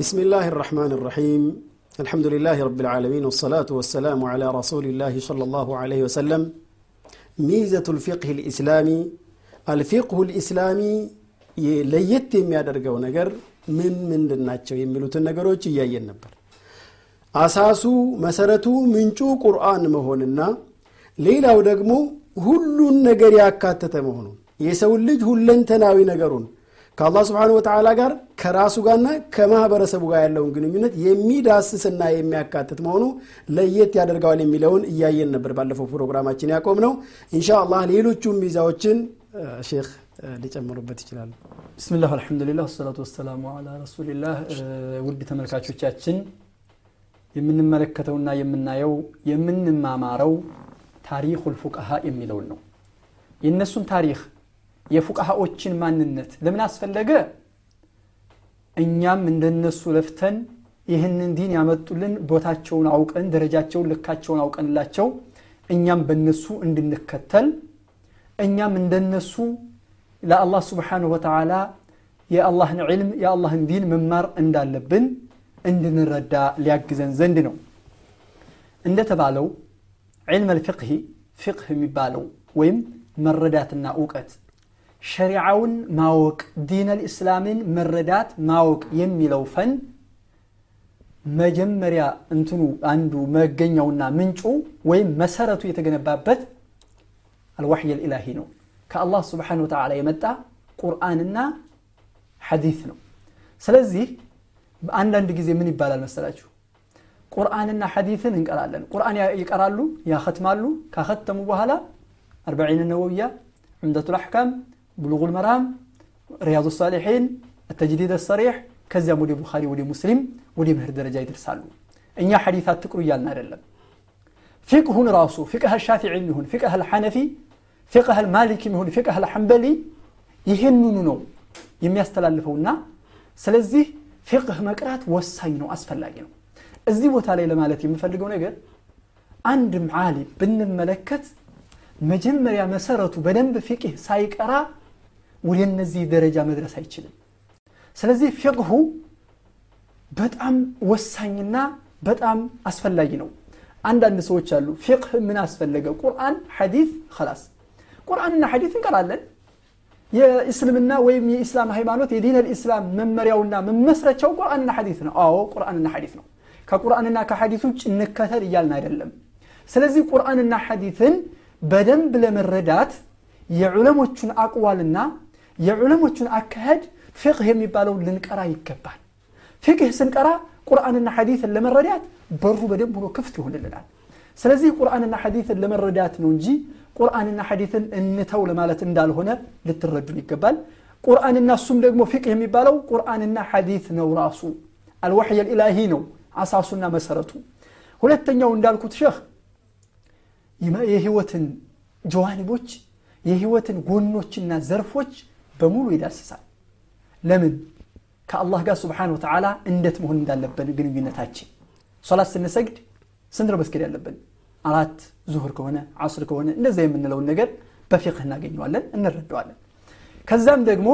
بسم الله الرحمن الرحيم الحمد لله رب العالمين والصلاة والسلام على رسول الله صلى الله عليه وسلم ميزة الفقه الإسلامي الفقه الإسلامي ለየት የሚያደርገው ነገር ምን ምንድን ናቸው የሚሉትን ነገሮች እያየን ነበር አሳሱ መሰረቱ ምንጩ ቁርአን መሆንና ሌላው ደግሞ ሁሉን ነገር ያካተተ መሆኑን የሰውን ልጅ ሁለንተናዊ ነገሩን ከአላህ ስብሓን ወተዓላ ጋር ከራሱ ጋርና ከማህበረሰቡ ጋር ያለውን ግንኙነት የሚዳስስና የሚያካትት መሆኑ ለየት ያደርገዋል የሚለውን እያየን ነበር ባለፈው ፕሮግራማችን ያቆም ነው እንሻ አላህ ሌሎቹም ሚዛዎችን ሼክ ሊጨምሩበት ይችላሉ። ብስምላህ አልሐምዱሊላህ ወሰላቱ ወሰላሙ አላ ረሱሊላህ። ውድ ተመልካቾቻችን የምንመለከተውና የምናየው የምንማማረው ታሪኩል ፉቀሃ የሚለውን ነው። የእነሱን ታሪክ የፉቀሃዎችን ማንነት ለምን አስፈለገ? እኛም እንደነሱ ለፍተን ይህንን ዲን ያመጡልን ቦታቸውን አውቀን ደረጃቸውን ልካቸውን አውቀንላቸው እኛም በነሱ እንድንከተል እኛም እንደነሱ ለአላህ ስብሓንሁ ወተዓላ የአላህን ዕልም የአላህን ዲን መማር እንዳለብን እንድንረዳ ሊያግዘን ዘንድ ነው። እንደተባለው ዕልም አልፍቅህ ፍቅህ የሚባለው ወይም መረዳትና እውቀት ሸሪዓውን ማወቅ ዲነል ኢስላምን መረዳት ማወቅ የሚለው ፈን መጀመሪያ እንትኑ አንዱ መገኛውና ምንጩ ወይም መሰረቱ የተገነባበት አልዋሕይ ልኢላሂ ነው። ከአላህ ስብሓን ወተዓላ የመጣ ቁርአንና ሐዲት ነው። ስለዚህ አንዳንድ ጊዜ ምን ይባላል መሰላችሁ? ቁርአንና ሐዲትን እንቀራለን። ቁርአን ይቀራሉ ያኸትማሉ። ካኸተሙ በኋላ አርበዒን ነወውያ ዕምደቱ ልአሕካም بلوغ المرام رياض الصالحين التجديد الصريح ከዚያም ወደ ቡኻሪ ወደ ሙስሊም ወደ ምህር ደረጃ ይደርሳሉ እኛ ሐዲታት ትቅሩ እያልን አይደለም ፊቅሁን ራሱ ፊቅህ ሻፊዒ ይሁን ፊቅህ አልሐነፊ ፊቅህ አልማሊክ ይሁን ፊቅህ አልሐንበሊ ይህንኑ ነው የሚያስተላልፈውና ስለዚህ ፊቅህ መቅራት ወሳኝ ነው አስፈላጊ ነው እዚህ ቦታ ላይ ለማለት የምፈልገው ነገር አንድም ዓሊም ብንመለከት መጀመሪያ መሰረቱ በደንብ ፊቅህ ሳይቀራ ወደ እነዚህ ደረጃ መድረስ አይችልም። ስለዚህ ፊቅሁ በጣም ወሳኝና በጣም አስፈላጊ ነው። አንዳንድ ሰዎች አሉ ፊቅህ ምን አስፈለገ? ቁርአን ሐዲት ከላስ ቁርአንና ሐዲት እንቀራለን። የእስልምና ወይም የኢስላም ሃይማኖት የዲን ልእስላም መመሪያውና መመስረቻው ቁርአንና ሐዲት ነው። አዎ ቁርአንና ሐዲት ነው። ከቁርአንና ከሐዲት ውጭ እንከተል እያልን አይደለም። ስለዚህ ቁርአንና ሐዲትን በደንብ ለመረዳት የዑለሞቹን አቅዋልና የዑለሞቹን አካሄድ ፍቅህ የሚባለውን ልንቀራ ይገባል። ፍቅህ ስንቀራ ቁርአንና ሐዲትን ለመረዳት በሩ በደንብ ሆኖ ክፍት ይሆንልናል። ስለዚህ ቁርአንና ሐዲትን ለመረዳት ነው እንጂ ቁርአንና ሐዲትን እንተው ለማለት እንዳልሆነ ልትረዱን ይገባል። ቁርአንና እሱም ደግሞ ፊቅህ የሚባለው ቁርአንና ሐዲት ነው ራሱ። አልዋሕይ ልኢላሂ ነው አሳሱና መሰረቱ። ሁለተኛው እንዳልኩት ሸህ የህይወትን ጀዋኒቦች የህይወትን ጎኖችና ዘርፎች በሙሉ ይዳስሳል። ለምን? ከአላህ ጋር ስብሓን ወተዓላ እንዴት መሆን እንዳለብን ግንኙነታችን። ሶላት ስንሰግድ ስንት ነው መስገድ ያለብን? አራት ዙሁር ከሆነ አስር ከሆነ እንደዛ የምንለውን ነገር በፊቅህ እናገኘዋለን እንረዳዋለን። ከዛም ደግሞ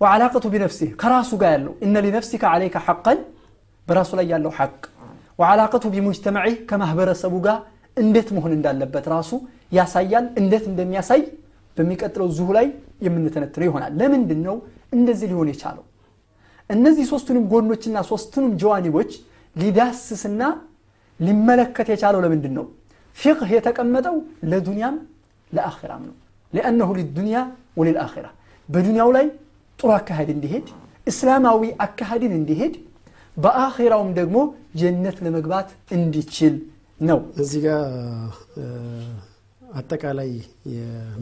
ወዓላቀቱ ቢነፍሲህ ከራሱ ጋር ያለው እነ ሊነፍሲከ ዓለይከ ሐቀን በራሱ ላይ ያለው ሐቅ። ወዓላቀቱ ቢሙጅተማዒህ ከማህበረሰቡ ጋር እንዴት መሆን እንዳለበት ራሱ ያሳያል እንዴት እንደሚያሳይ በሚቀጥለው ዙሁ ላይ የምንተነትነው ይሆናል። ለምንድን ነው እንደዚህ ሊሆን የቻለው? እነዚህ ሶስቱንም ጎኖችና ሶስቱንም ጀዋኒቦች ሊዳስስና ሊመለከት የቻለው ለምንድን ነው ፊቅህ የተቀመጠው ለዱንያም ለአኺራም ነው። ሊአነሁ ሊዱንያ ወሊልአኺራ። በዱንያው ላይ ጥሩ አካሄድ እንዲሄድ እስላማዊ አካሄድን እንዲሄድ በአኺራውም ደግሞ ጀነት ለመግባት እንዲችል ነው። እዚህ ጋር አጠቃላይ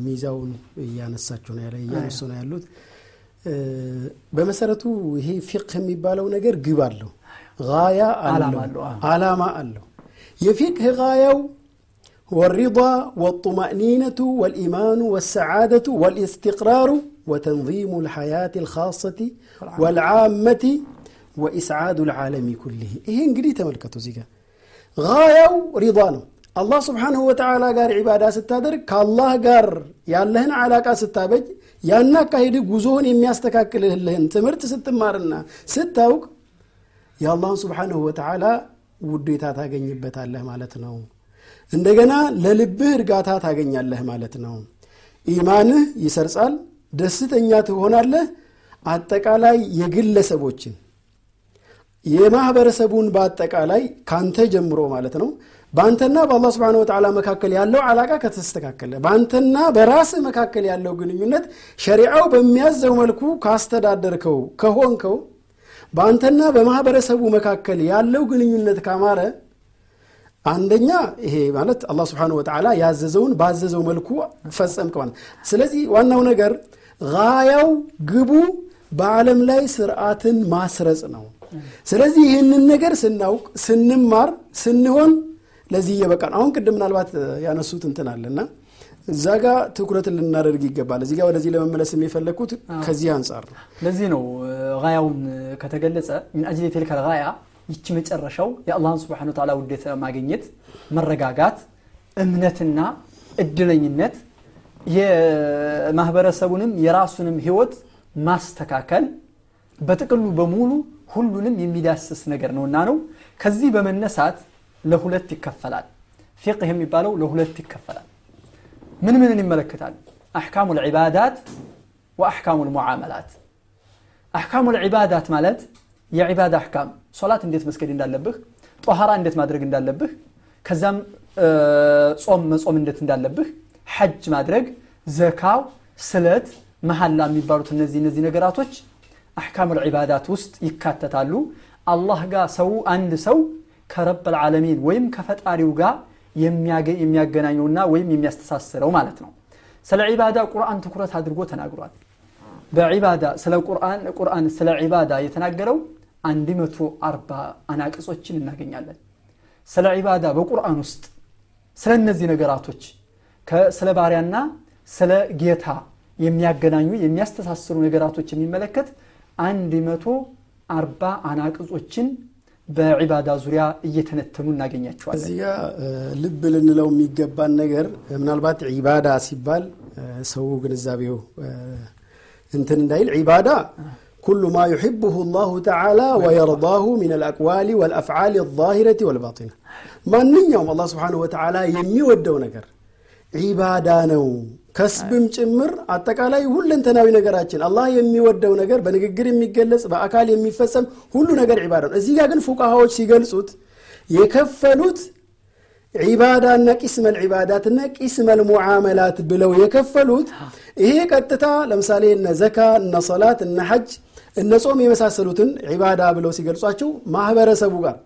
ሚዛውን እያነሳቸው ነው ያለ እያነሱ ነው ያሉት። በመሰረቱ ይሄ ፊቅህ የሚባለው ነገር ግብ አለው፣ ጋያ አለው፣ አላማ አለው። የፊቅህ ጋያው ወሪዳ ወጡማእኒነቱ ወልኢማኑ ወሰዓደቱ ወልእስትቅራሩ ወተንዚሙ ልሐያት ልኻሰቲ ወልዓመቲ ወኢስዓዱ ልዓለሚ ኩልህ። ይሄ እንግዲህ ተመልከቱ እዚህ ጋያው ሪዳ ነው። አላህ ስብሓንሁ ወተዓላ ጋር ዒባዳ ስታደርግ ከአላህ ጋር ያለህን ዓላቃ ስታበጅ ያን አካሄድ ጉዞህን የሚያስተካክልልህን ትምህርት ስትማርና ስታውቅ የአላህን ስብሓንሁ ወተዓላ ውዴታ ታገኝበታለህ ማለት ነው። እንደገና ለልብህ እርጋታ ታገኛለህ ማለት ነው። ኢማንህ ይሰርጻል ደስተኛ ትሆናለህ። አጠቃላይ የግለሰቦችን የማህበረሰቡን በአጠቃላይ ካንተ ጀምሮ ማለት ነው በአንተና በአላህ ስብን ወተዓላ መካከል ያለው አላቃ ከተስተካከለ በአንተና በራስህ መካከል ያለው ግንኙነት ሸሪዓው በሚያዘው መልኩ ካስተዳደርከው ከሆንከው በአንተና በማህበረሰቡ መካከል ያለው ግንኙነት ካማረ አንደኛ ይሄ ማለት አላህ ስብሓን ወተዓላ ያዘዘውን ባዘዘው መልኩ ፈጸምክ ማለት ስለዚህ ዋናው ነገር ጋያው ግቡ በዓለም ላይ ስርዓትን ማስረጽ ነው። ስለዚህ ይህንን ነገር ስናውቅ ስንማር ስንሆን ለዚህ እየበቃን አሁን ቅድም ምናልባት ያነሱት እንትን አለና እዛ ጋ ትኩረት ልናደርግ ይገባል። እዚህ ጋር ወደዚህ ለመመለስ የሚፈለግኩት ከዚህ አንጻር ነው። ለዚህ ነው ጋያውን ከተገለጸ ምን አጅል የቴልከ ጋያ ይቺ መጨረሻው የአላህን ስብሓን ወተዓላ ውዴታ ማግኘት መረጋጋት እምነትና እድለኝነት የማህበረሰቡንም የራሱንም ህይወት ማስተካከል በጥቅሉ በሙሉ ሁሉንም የሚዳስስ ነገር ነውና ነው። ከዚህ በመነሳት ለሁለት ይከፈላል ፊቅህ የሚባለው ለሁለት ይከፈላል ምን ምንን ይመለከታል አሕካሙ ልዕባዳት ወአሕካሙ ልሙዓመላት አሕካሙ ልዕባዳት ማለት የዒባዳ አሕካም ሶላት እንዴት መስገድ እንዳለብህ ጦሃራ እንዴት ማድረግ እንዳለብህ ከዛም ጾም መጾም እንዴት እንዳለብህ ሐጅ ማድረግ ዘካው ስለት መሐላ የሚባሉት እነዚህ እነዚህ ነገራቶች አሕካም ልዕባዳት ውስጥ ይካተታሉ አላህ ጋር ሰው አንድ ሰው ከረብ ልዓለሚን ወይም ከፈጣሪው ጋር የሚያገናኘውና ወይም የሚያስተሳስረው ማለት ነው። ስለ ዒባዳ ቁርአን ትኩረት አድርጎ ተናግሯል። በዒባዳ ስለ ቁርአን ቁርአን ስለ ዒባዳ የተናገረው 140 አናቅጾችን እናገኛለን። ስለ ዒባዳ በቁርአን ውስጥ ስለ እነዚህ ነገራቶች ስለ ባሪያና ስለ ጌታ የሚያገናኙ የሚያስተሳስሩ ነገራቶች የሚመለከት 140 አናቅጾችን በዒባዳ ዙሪያ እየተነተኑ እናገኛቸዋለን። እዚህ ጋ ልብ ልንለው የሚገባን ነገር ምናልባት ዒባዳ ሲባል ሰው ግንዛቤው እንትን እንዳይል ዒባዳ ኩሉ ማ ዩሕብሁ ላሁ ተዓላ ወየርዳሁ ምን አልአቅዋል ወልአፍዓል አዛሂረቲ ወልባጢና ማንኛውም አላህ ስብሓንሁ ወተዓላ የሚወደው ነገር ዒባዳ ነው ከስብም ጭምር አጠቃላይ ሁለንተናዊ ነገራችን አላህ የሚወደው ነገር በንግግር የሚገለጽ በአካል የሚፈጸም ሁሉ ነገር ዒባዳ ነው። እዚህ ጋር ግን ፉቃሃዎች ሲገልጹት የከፈሉት ዒባዳና ቂስመል ዒባዳትና ቂስመል ሙዓመላት ብለው የከፈሉት ይሄ ቀጥታ ለምሳሌ እነ ዘካ እነ ሰላት እነ ሐጅ እነ ጾም የመሳሰሉትን ዒባዳ ብለው ሲገልጿቸው ማህበረሰቡ ጋር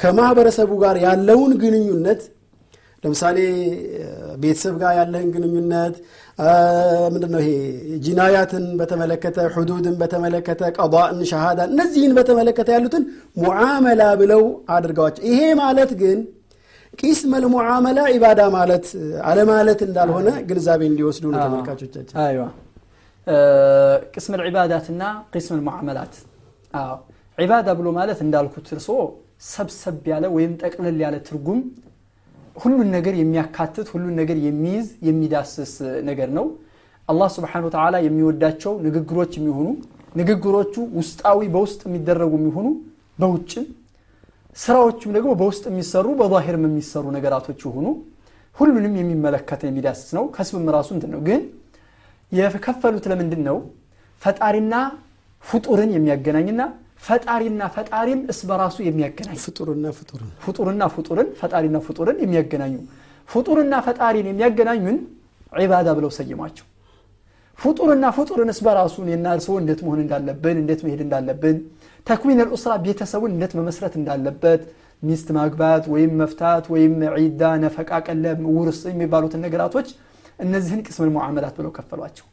ከማህበረሰቡ ጋር ያለውን ግንኙነት ለምሳሌ ቤተሰብ ጋር ያለህን ግንኙነት ምንድነው ይሄ? ጂናያትን በተመለከተ ሕዱድን በተመለከተ ቀضእን ሸሃዳ እነዚህን በተመለከተ ያሉትን ሙዓመላ ብለው አድርገዋቸው። ይሄ ማለት ግን ቂስመል ሙዓመላ ኢባዳ ማለት አለማለት እንዳልሆነ ግንዛቤ እንዲወስዱ ነው ተመልካቾቻችን። አይዋ። ቅስም ልዕባዳትና ቅስም ልሙዓመላት። ዒባዳ ብሎ ማለት እንዳልኩት እርሶ ሰብሰብ ያለ ወይም ጠቅለል ያለ ትርጉም ሁሉን ነገር የሚያካትት ሁሉን ነገር የሚይዝ የሚዳስስ ነገር ነው። አላህ ስብሓን ወተዓላ የሚወዳቸው ንግግሮች የሚሆኑ ንግግሮቹ ውስጣዊ በውስጥ የሚደረጉ የሚሆኑ በውጭም ስራዎቹም ደግሞ በውስጥ የሚሰሩ በዛሂርም የሚሰሩ ነገራቶች የሆኑ ሁሉንም የሚመለከት የሚዳስስ ነው። ከስብም ራሱ እንትን ነው። ግን የከፈሉት ለምንድን ነው? ፈጣሪና ፍጡርን የሚያገናኝና ፈጣሪና ፈጣሪን እስ በራሱ የሚያገናኝ ፍጡርና ፍጡርን። ፍጡርና ፍጡርን ፈጣሪና ፍጡርን የሚያገናኙ። ፍጡርና ፈጣሪን የሚያገናኙን ዒባዳ ብለው ሰይሟቸው። ፍጡርና ፍጡርን እስ በራሱ እኔና እርስዎ እንዴት መሆን እንዳለብን እንዴት መሄድ እንዳለብን ተክዊን ልኡስራ ቤተሰቡን እንዴት መመስረት እንዳለበት ሚስት ማግባት ወይም መፍታት ወይም ዒዳ ነፈቃ ቀለብ ውርስ የሚባሉትን ነገራቶች እነዚህን ቅስም ሙዓመላት ብለው ከፈሏቸው።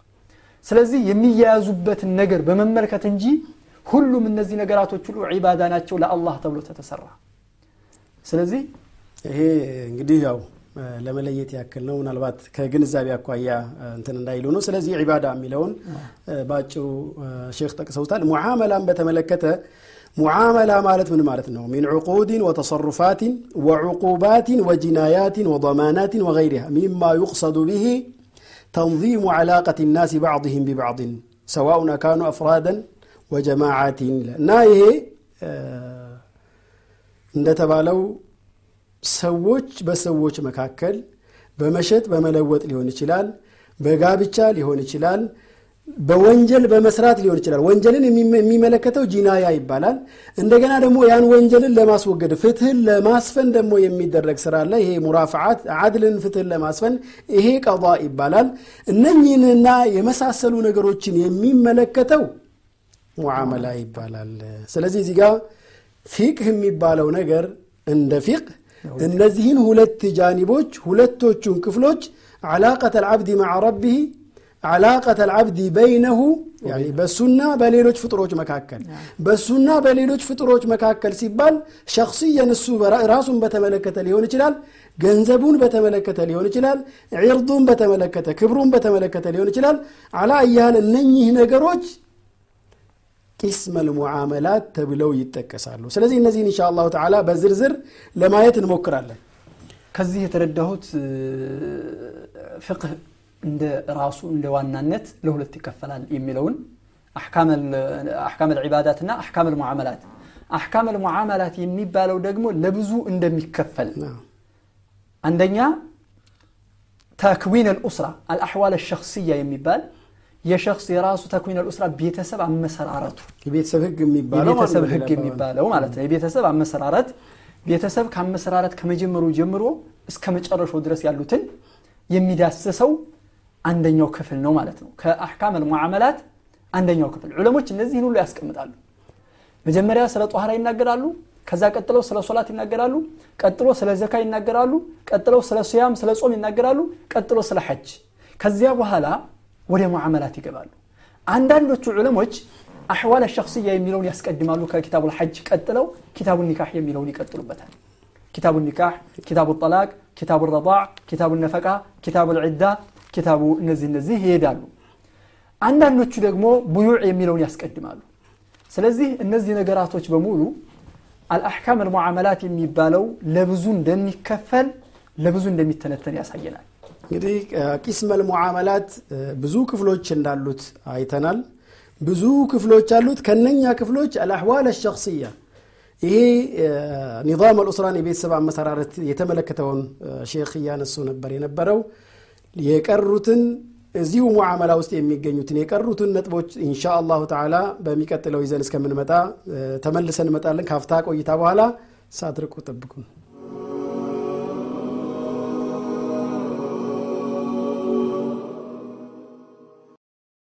ስለዚህ የሚያያዙበትን ነገር በመመልከት እንጂ ሁሉም እነዚህ ነገራቶች ሁሉ ዒባዳ ናቸው ለአላህ ተብሎ ተተሰራ። ስለዚህ ይሄ እንግዲህ ያው ለመለየት ያክል ነው። ምናልባት ከግንዛቤ አኳያ እንትን እንዳይሉ ነው። ስለዚህ ዒባዳ የሚለውን በአጭሩ ሼክ ጠቅሰውታል። ሙዓመላን በተመለከተ ሙዓመላ ማለት ምን ማለት ነው? ሚን ዕቁድን ወተሰሩፋትን ወዕቁባትን ወጂናያትን ወضማናትን ወገይሪሃ ሚማ ዩቅሰዱ ብሂ ተንظሙ ዓላቀት ናስ ባዕضህም ቢባዕضን ሰዋኡን አካኑ አፍራደን ወጀማዓቲን እና ይሄ እንደተባለው ሰዎች በሰዎች መካከል በመሸጥ በመለወጥ ሊሆን ይችላል በጋብቻ ሊሆን ይችላል በወንጀል በመስራት ሊሆን ይችላል። ወንጀልን የሚመለከተው ጂናያ ይባላል። እንደገና ደግሞ ያን ወንጀልን ለማስወገድ ፍትህን ለማስፈን ደግሞ የሚደረግ ስራ አለ። ይሄ ሙራፍዓት አድልን ፍትህን ለማስፈን ይሄ ቀض ይባላል። እነኝህንና የመሳሰሉ ነገሮችን የሚመለከተው ሙዓመላ ይባላል። ስለዚህ እዚህ ጋር ፊቅህ የሚባለው ነገር እንደ ፊቅህ እነዚህን ሁለት ጃኒቦች ሁለቶቹን ክፍሎች ዓላቀት አልዓብድ ማዓ ረቢህ ዓላቀት አልዓብድ በይነሁ በሱና በሌሎች ፍጥሮች መካከል በሱና በሌሎች ፍጥሮች መካከል ሲባል ሸክስየን እሱ ራሱን በተመለከተ ሊሆን ይችላል ገንዘቡን በተመለከተ ሊሆን ይችላል ዒርዱን በተመለከተ ክብሩን በተመለከተ ሊሆን ይችላል። አላ እያህል እነኚህ ነገሮች ቂስመል ሙዓመላት ተብለው ይጠቀሳሉ። ስለዚህ እነዚህን እንሻ አላሁ ተዓላ በዝርዝር ለማየት እንሞክራለን። ከዚህ የተረዳሁት ፍቅህ እንደ ራሱ እንደ ዋናነት ለሁለት ይከፈላል የሚለውን አሕካም ልዕባዳት እና አሕካም ልሙዓመላት አሕካም ልሙዓመላት የሚባለው ደግሞ ለብዙ እንደሚከፈል። አንደኛ ተክዊን ልኡስራ አልአሕዋል ሸክስያ የሚባል የሸክስ የራሱ ተክዊን ልኡስራ ቤተሰብ አመሰራረቱ። የቤተሰብ ህግ የሚባለው የቤተሰብ ህግ የሚባለው ማለት ነው። የቤተሰብ አመሰራረት ቤተሰብ ከአመሰራረት ከመጀመሩ ጀምሮ እስከ መጨረሻው ድረስ ያሉትን የሚዳስሰው አንደኛው ክፍል ነው ማለት ነው። ከአሕካም ልሙዓመላት አንደኛው ክፍል። ዑለሞች እነዚህን ሁሉ ያስቀምጣሉ። መጀመሪያ ስለ ጧህራ ይናገራሉ ከዛ ቀጥለው ስለ ሶላት ይናገራሉ ቀጥሎ ስለ ዘካ ይናገራሉ ቀጥለው ስለ ስያም ስለ ጾም ይናገራሉ ቀጥሎ ስለ ሐጅ። ከዚያ በኋላ ودى معاملات يقبالو عندان دوتو علموش أحوال الشخصية يميلون يسقدمالو كتاب الحج كتلو كتاب النكاح يميلون يكتلو بتان كتاب النكاح كتاب الطلاق كتاب الرضاع كتاب النفقة كتاب العدة كتاب نزي نزي هي دالو عندان دوتو دقمو بيوع يميلون يسقدمالو سلزي النزي نقراتوش بمولو الأحكام المعاملات يميبالو لبزون دن كفل لبزون دن يتنتن يسعينال እንግዲህ ቂስመል ሙዓመላት ብዙ ክፍሎች እንዳሉት አይተናል። ብዙ ክፍሎች አሉት። ከነኛ ክፍሎች አልአሕዋል አሸክስያ ይሄ ኒዛም አልኡስራን የቤተሰብ አመሰራረት የተመለከተውን ሼክ እያነሱ ነበር የነበረው። የቀሩትን እዚሁ ሙዓመላ ውስጥ የሚገኙትን የቀሩትን ነጥቦች ኢንሻ አላሁ ተዓላ በሚቀጥለው ይዘን እስከምንመጣ ተመልሰን እንመጣለን። ካፍታ ቆይታ በኋላ ሳትርቁ ጠብቁን